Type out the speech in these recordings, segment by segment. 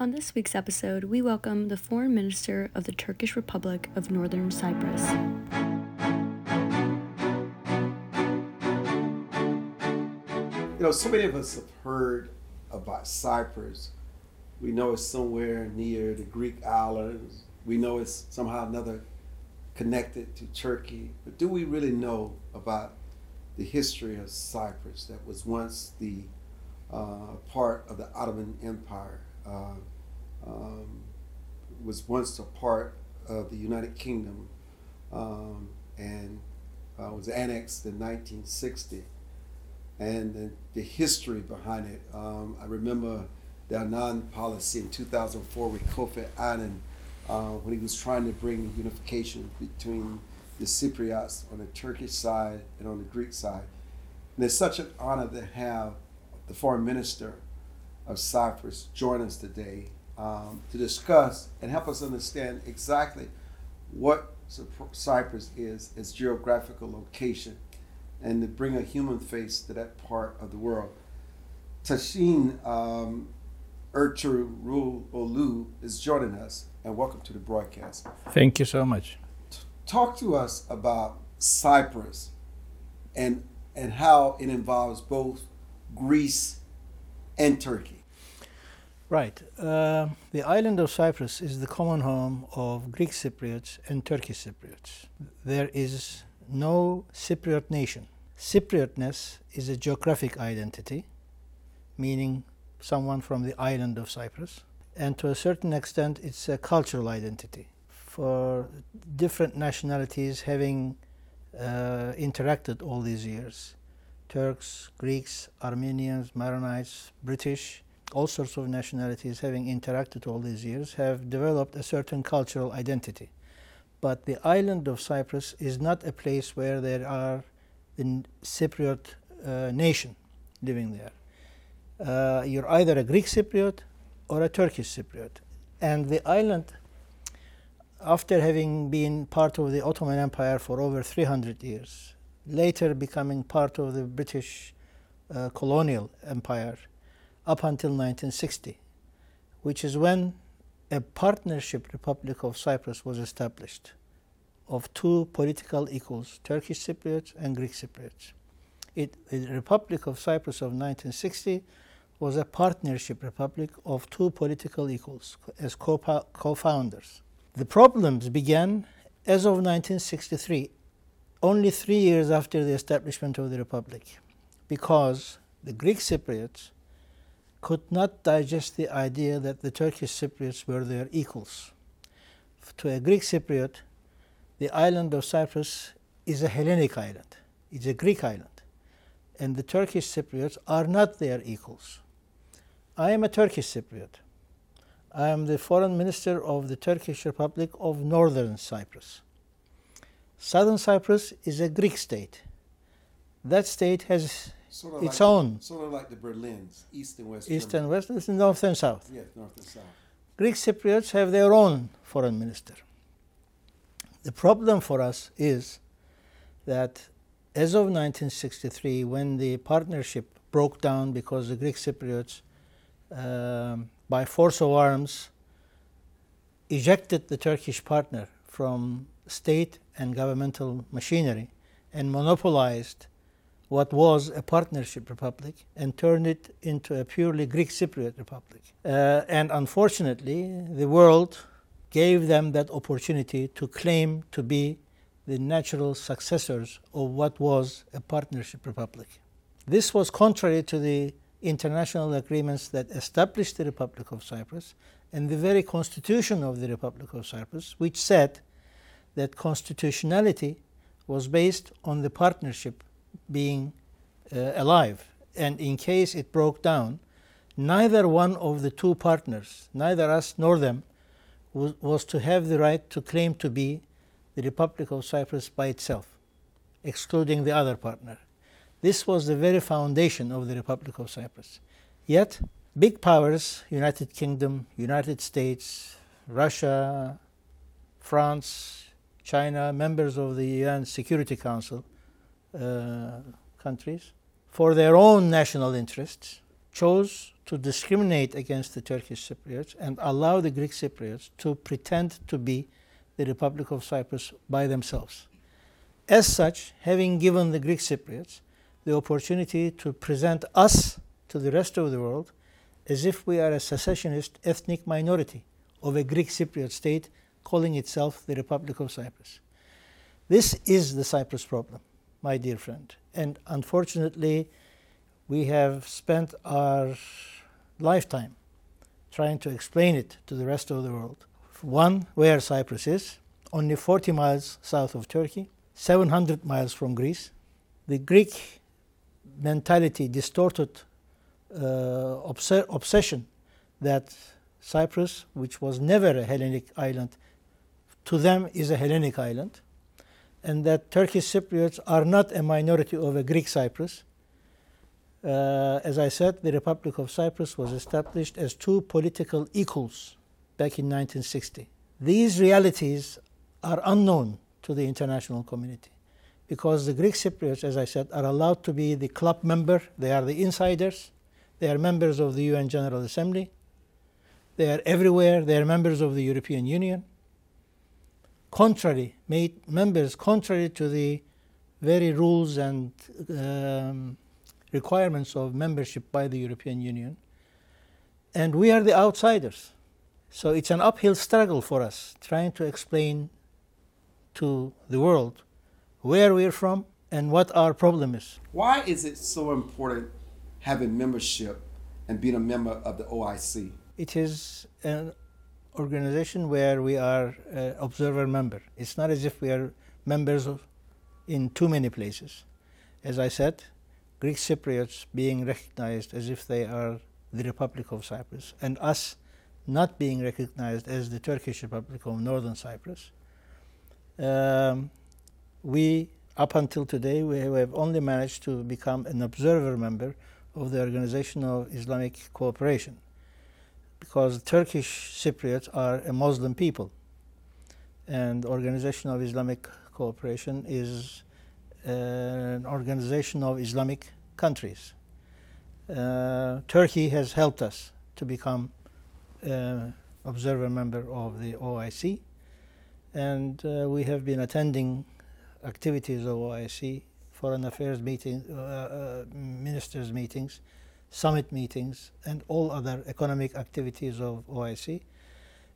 On this week's episode, we welcome the Foreign Minister of the Turkish Republic of Northern Cyprus. You know, so many of us have heard about Cyprus. We know it's somewhere near the Greek islands. We know it's somehow another connected to Turkey. But do we really know about the history of Cyprus that was once the uh, part of the Ottoman Empire? Uh, um, was once a part of the United Kingdom um, and uh, was annexed in 1960. And the, the history behind it, um, I remember the Annan policy in 2004 with Kofi Annan uh, when he was trying to bring unification between the Cypriots on the Turkish side and on the Greek side. And it's such an honor to have the foreign minister of Cyprus join us today um, to discuss and help us understand exactly what Cyprus is, its geographical location, and to bring a human face to that part of the world. Tahsin um, Olu is joining us, and welcome to the broadcast. Thank you so much. Talk to us about Cyprus and and how it involves both Greece and Turkey. Right. Uh, the island of Cyprus is the common home of Greek Cypriots and Turkish Cypriots. There is no Cypriot nation. Cypriotness is a geographic identity, meaning someone from the island of Cyprus, and to a certain extent, it's a cultural identity. For different nationalities having uh, interacted all these years Turks, Greeks, Armenians, Maronites, British all sorts of nationalities having interacted all these years have developed a certain cultural identity. But the island of Cyprus is not a place where there are the Cypriot uh, nation living there. Uh, you're either a Greek Cypriot or a Turkish Cypriot. And the island, after having been part of the Ottoman Empire for over 300 years, later becoming part of the British uh, colonial empire, up until 1960, which is when a partnership Republic of Cyprus was established of two political equals, Turkish Cypriots and Greek Cypriots. It, the Republic of Cyprus of 1960 was a partnership republic of two political equals as co founders. The problems began as of 1963, only three years after the establishment of the republic, because the Greek Cypriots could not digest the idea that the Turkish Cypriots were their equals. To a Greek Cypriot, the island of Cyprus is a Hellenic island, it's a Greek island, and the Turkish Cypriots are not their equals. I am a Turkish Cypriot. I am the foreign minister of the Turkish Republic of Northern Cyprus. Southern Cyprus is a Greek state. That state has Sort of its like, own. Sort of like the Berlins, east and west. East Germany. and west, it's north and south. Yes, north and south. Greek Cypriots have their own foreign minister. The problem for us is that as of 1963, when the partnership broke down because the Greek Cypriots, um, by force of arms, ejected the Turkish partner from state and governmental machinery and monopolized what was a partnership republic and turned it into a purely Greek Cypriot republic. Uh, and unfortunately, the world gave them that opportunity to claim to be the natural successors of what was a partnership republic. This was contrary to the international agreements that established the Republic of Cyprus and the very constitution of the Republic of Cyprus, which said that constitutionality was based on the partnership being uh, alive. And in case it broke down, neither one of the two partners, neither us nor them, was, was to have the right to claim to be the Republic of Cyprus by itself, excluding the other partner. This was the very foundation of the Republic of Cyprus. Yet, big powers, United Kingdom, United States, Russia, France, China, members of the UN Security Council, uh, countries, for their own national interests, chose to discriminate against the Turkish Cypriots and allow the Greek Cypriots to pretend to be the Republic of Cyprus by themselves. As such, having given the Greek Cypriots the opportunity to present us to the rest of the world as if we are a secessionist ethnic minority of a Greek Cypriot state calling itself the Republic of Cyprus. This is the Cyprus problem, my dear friend. And unfortunately, we have spent our lifetime trying to explain it to the rest of the world. One, where Cyprus is, only 40 miles south of Turkey, 700 miles from Greece. The Greek mentality, distorted uh, obs- obsession that Cyprus, which was never a Hellenic island, to them is a Hellenic island, and that Turkish Cypriots are not a minority a Greek Cyprus. Uh, as I said, the Republic of Cyprus was established as two political equals back in 1960. These realities are unknown to the international community because the Greek Cypriots, as I said, are allowed to be the club member, they are the insiders, they are members of the UN General Assembly, they are everywhere, they are members of the European Union. Contrary, made members contrary to the very rules and um, requirements of membership by the European Union. And we are the outsiders. So it's an uphill struggle for us trying to explain to the world where we're from and what our problem is. Why is it so important having membership and being a member of the OIC? It is an organization where we are uh, observer member. It's not as if we are members of, in too many places. As I said, Greek Cypriots being recognized as if they are the Republic of Cyprus, and us not being recognized as the Turkish Republic of Northern Cyprus. Um, we, up until today, we have only managed to become an observer member of the Organization of Islamic Cooperation because Turkish Cypriots are a Muslim people and Organization of Islamic Cooperation is uh, an organization of Islamic countries. Uh, Turkey has helped us to become uh, observer member of the OIC and uh, we have been attending activities of OIC, foreign affairs meetings, uh, uh, ministers meetings, summit meetings, and all other economic activities of OIC.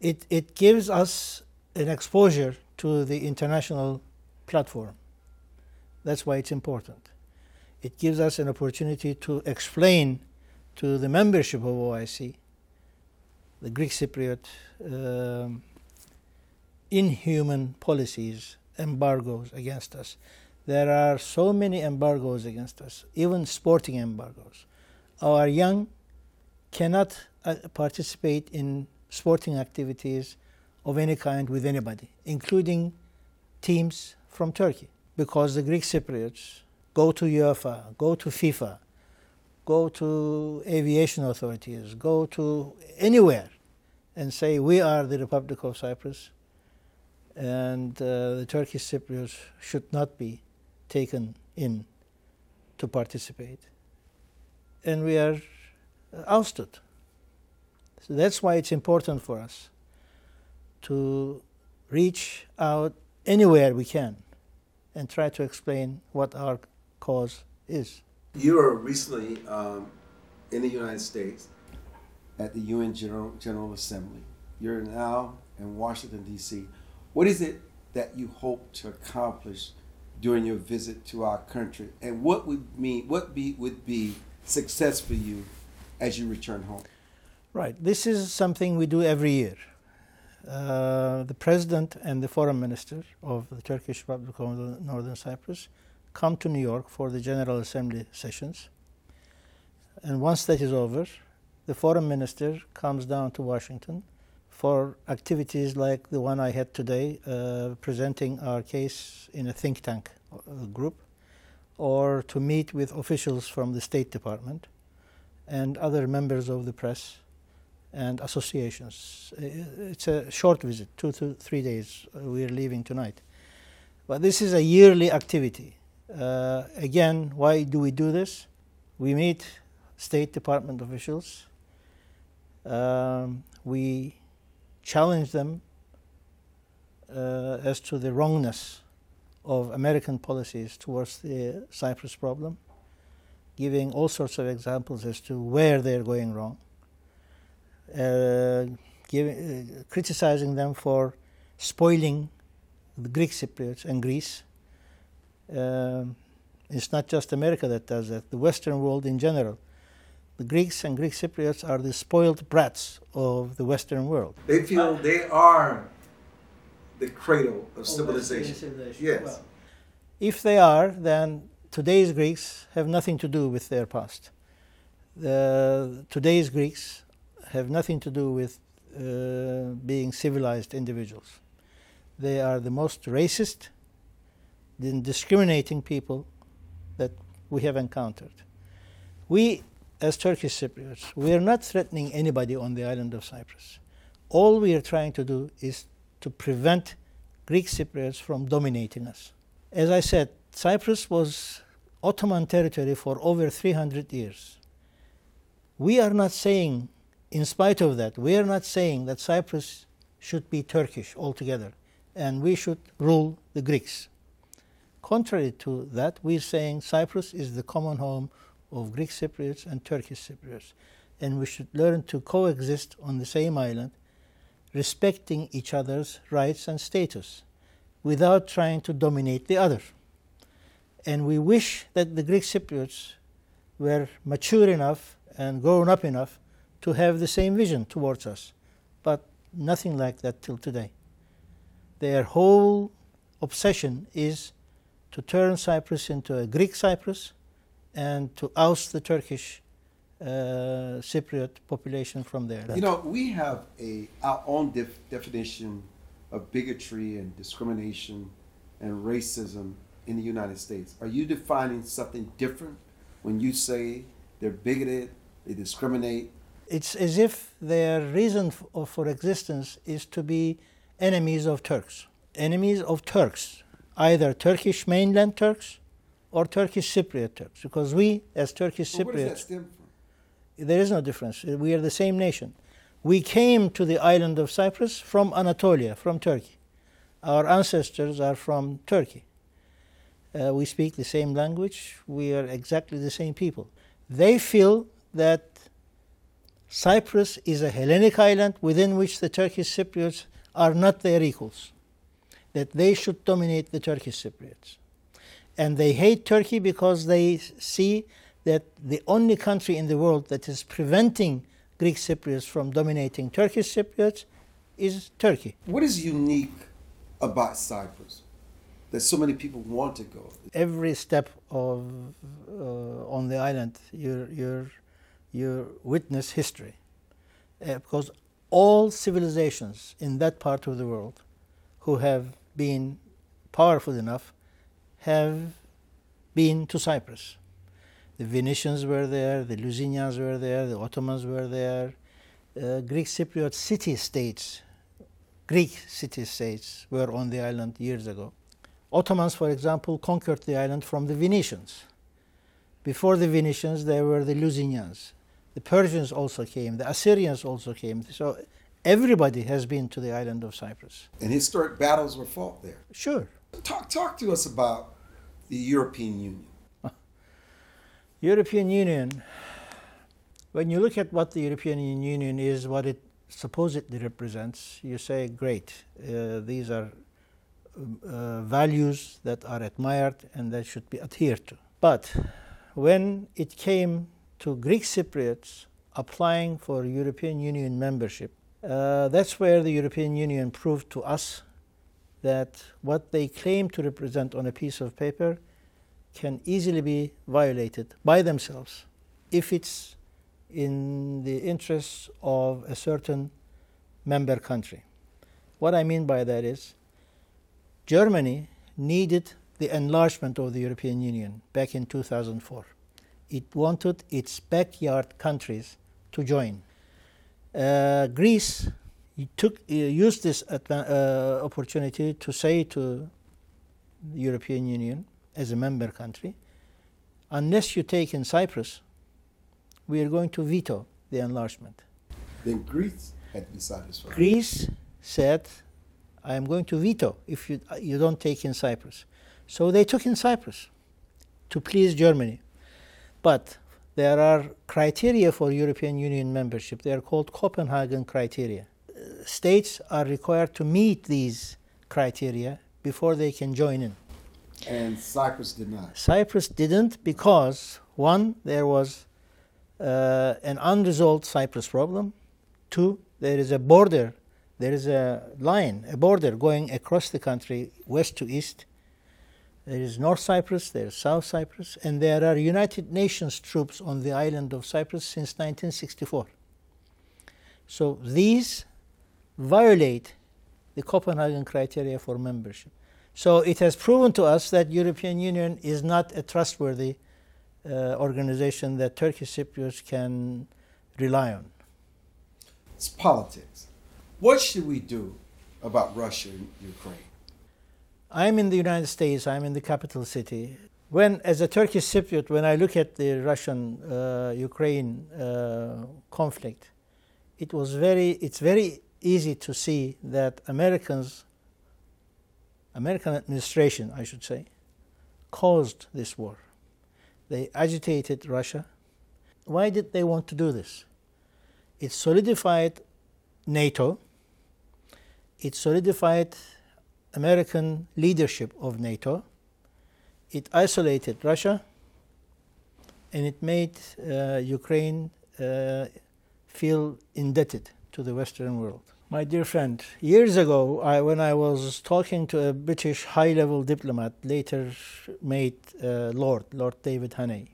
It, it gives us an exposure to the international platform. That's why it's important. It gives us an opportunity to explain to the membership of OIC, the Greek Cypriot um, inhuman policies, embargoes against us. There are so many embargoes against us, even sporting embargoes. Our young cannot uh, participate in sporting activities of any kind with anybody, including teams from Turkey, because the Greek Cypriots go to UEFA, go to FIFA, go to aviation authorities, go to anywhere and say, We are the Republic of Cyprus, and uh, the Turkish Cypriots should not be taken in to participate. And we are ousted. So that's why it's important for us to reach out anywhere we can and try to explain what our cause is. You were recently um, in the United States at the UN General, General Assembly. You're now in Washington, D.C. What is it that you hope to accomplish during your visit to our country, and what would mean what be would be success for you as you return home? Right. This is something we do every year. Uh, the president and the foreign minister of the Turkish Republic of Northern Cyprus come to New York for the General Assembly sessions. And once that is over, the foreign minister comes down to Washington for activities like the one I had today, uh, presenting our case in a think tank uh, group, or to meet with officials from the State Department and other members of the press and associations. It's a short visit, two to three days. Uh, we're leaving tonight. But this is a yearly activity. Uh, again, why do we do this? We meet State Department officials, Um, we challenge them uh, as to the wrongness of American policies towards the Cyprus problem, giving all sorts of examples as to where they're going wrong, uh, giving, uh, criticizing them for spoiling the Greek Cypriots and Greece. Um, it's not just America that does that, the Western world in general. The Greeks and Greek Cypriots are the spoiled brats of the Western world. They feel they are the cradle of civilization. Yes. Well, if they are, then today's Greeks have nothing to do with their past. The, today's Greeks have nothing to do with uh, being civilized individuals. They are the most racist, discriminating people that we have encountered. We, as Turkish Cypriots, we are not threatening anybody on the island of Cyprus. All we are trying to do is to prevent Greek Cypriots from dominating us. As I said, Cyprus was Ottoman territory for over 300 years. We are not saying, in spite of that, we are not saying that Cyprus should be Turkish altogether and we should rule the Greeks. Contrary to that, we're saying Cyprus is the common home of Greek Cypriots and Turkish Cypriots, and we should learn to coexist on the same island, respecting each other's rights and status, without trying to dominate the other. And we wish that the Greek Cypriots were mature enough and grown up enough to have the same vision towards us, but nothing like that till today. Their whole obsession is to turn Cyprus into a Greek Cyprus and to oust the Turkish Uh, Cypriot population from there. You know, we have a our own def- definition of bigotry and discrimination and racism in the United States. Are you defining something different when you say they're bigoted, they discriminate? It's as if their reason for, for existence is to be enemies of Turks. Enemies of Turks, either Turkish mainland Turks or Turkish Cypriot Turks, because we, as Turkish Cypriots, where does that stem from? There is no difference. We are the same nation. We came to the island of Cyprus from Anatolia, from Turkey. Our ancestors are from Turkey. Uh, we speak the same language. We are exactly the same people. They feel that Cyprus is a Hellenic island within which the Turkish Cypriots are not their equals, that they should dominate the Turkish Cypriots. And they hate Turkey because they see that the only country in the world that is preventing Greek Cypriots from dominating Turkish Cypriots is Turkey. What is unique about Cyprus that so many people want to go? Every step of uh, on the island, you you you witness history, uh, because all civilizations in that part of the world, who have been powerful enough, have been to Cyprus. The Venetians were there, the Lusignans were there, the Ottomans were there, uh, Greek Cypriot city states, Greek city states were on the island years ago. Ottomans, for example, conquered the island from the Venetians. Before the Venetians, there were the Lusignans. The Persians also came, the Assyrians also came. So everybody has been to the island of Cyprus. And historic battles were fought there. Sure. Talk, talk to us about the European Union. European Union, when you look at what the European Union is, what it supposedly represents, you say, great, uh, these are uh, values that are admired and that should be adhered to. But when it came to Greek Cypriots applying for European Union membership, uh, that's where the European Union proved to us that what they claim to represent on a piece of paper can easily be violated by themselves if it's in the interests of a certain member country. What I mean by that is Germany needed the enlargement of the European Union back in 2004. It wanted its backyard countries to join. Uh, Greece took, uh, used this uh, opportunity to say to the European Union, as a member country, unless you take in Cyprus, we are going to veto the enlargement. Then Greece had this first. Greece said, I am going to veto if you, uh, you don't take in Cyprus. So they took in Cyprus to please Germany. But there are criteria for European Union membership. They are called Copenhagen criteria. Uh, states are required to meet these criteria before they can join in. And Cyprus did not. Cyprus didn't because, one, there was uh, an unresolved Cyprus problem. Two, there is a border, there is a line, a border going across the country, west to east. There is North Cyprus, there is South Cyprus, and there are United Nations troops on the island of Cyprus since 1964. So these violate the Copenhagen criteria for membership. So it has proven to us that European Union is not a trustworthy uh, organization that Turkish Cypriots can rely on. It's politics. What should we do about Russia and Ukraine? I'm in the United States, I'm in the capital city. When, as a Turkish Cypriot, when I look at the Russian uh, Ukraine uh, conflict, it was very, it's very easy to see that Americans, American administration, I should say, caused this war. They agitated Russia. Why did they want to do this? It solidified NATO. It solidified American leadership of NATO. It isolated Russia, and it made uh, Ukraine uh, feel indebted to the Western world. My dear friend, years ago, I, when I was talking to a British high level diplomat, later made uh, Lord, Lord David Hannay,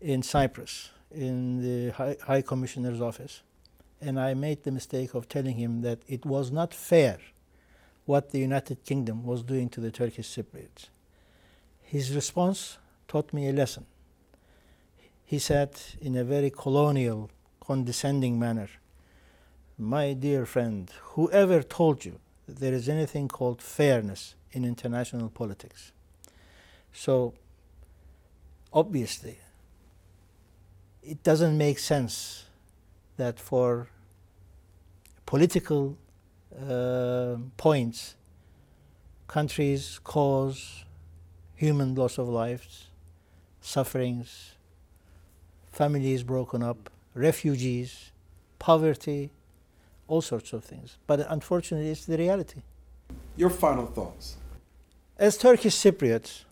in Cyprus, in the high, high Commissioner's office, and I made the mistake of telling him that it was not fair what the United Kingdom was doing to the Turkish Cypriots. His response taught me a lesson. He said in a very colonial, condescending manner, My dear friend, whoever told you there is anything called fairness in international politics? So, obviously, it doesn't make sense that for political uh, points, countries cause human loss of lives, sufferings, families broken up, refugees, poverty, all sorts of things. But unfortunately, it's the reality. Your final thoughts. As Turkish Cypriots,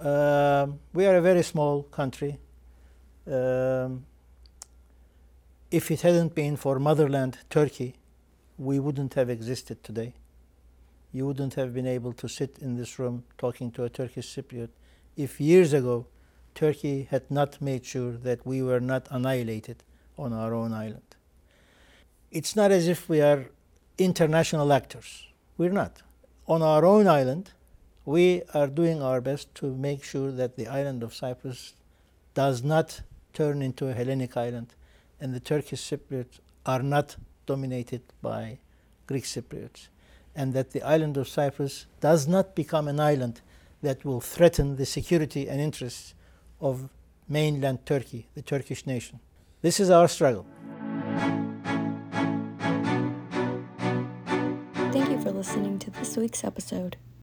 um, we are a very small country. Um, if it hadn't been for motherland Turkey, we wouldn't have existed today. You wouldn't have been able to sit in this room talking to a Turkish Cypriot if years ago Turkey had not made sure that we were not annihilated on our own island. It's not as if we are international actors. We're not. On our own island, we are doing our best to make sure that the island of Cyprus does not turn into a Hellenic island and the Turkish Cypriots are not dominated by Greek Cypriots, and that the island of Cyprus does not become an island that will threaten the security and interests of mainland Turkey, the Turkish nation. This is our struggle. Listening to this week's episode.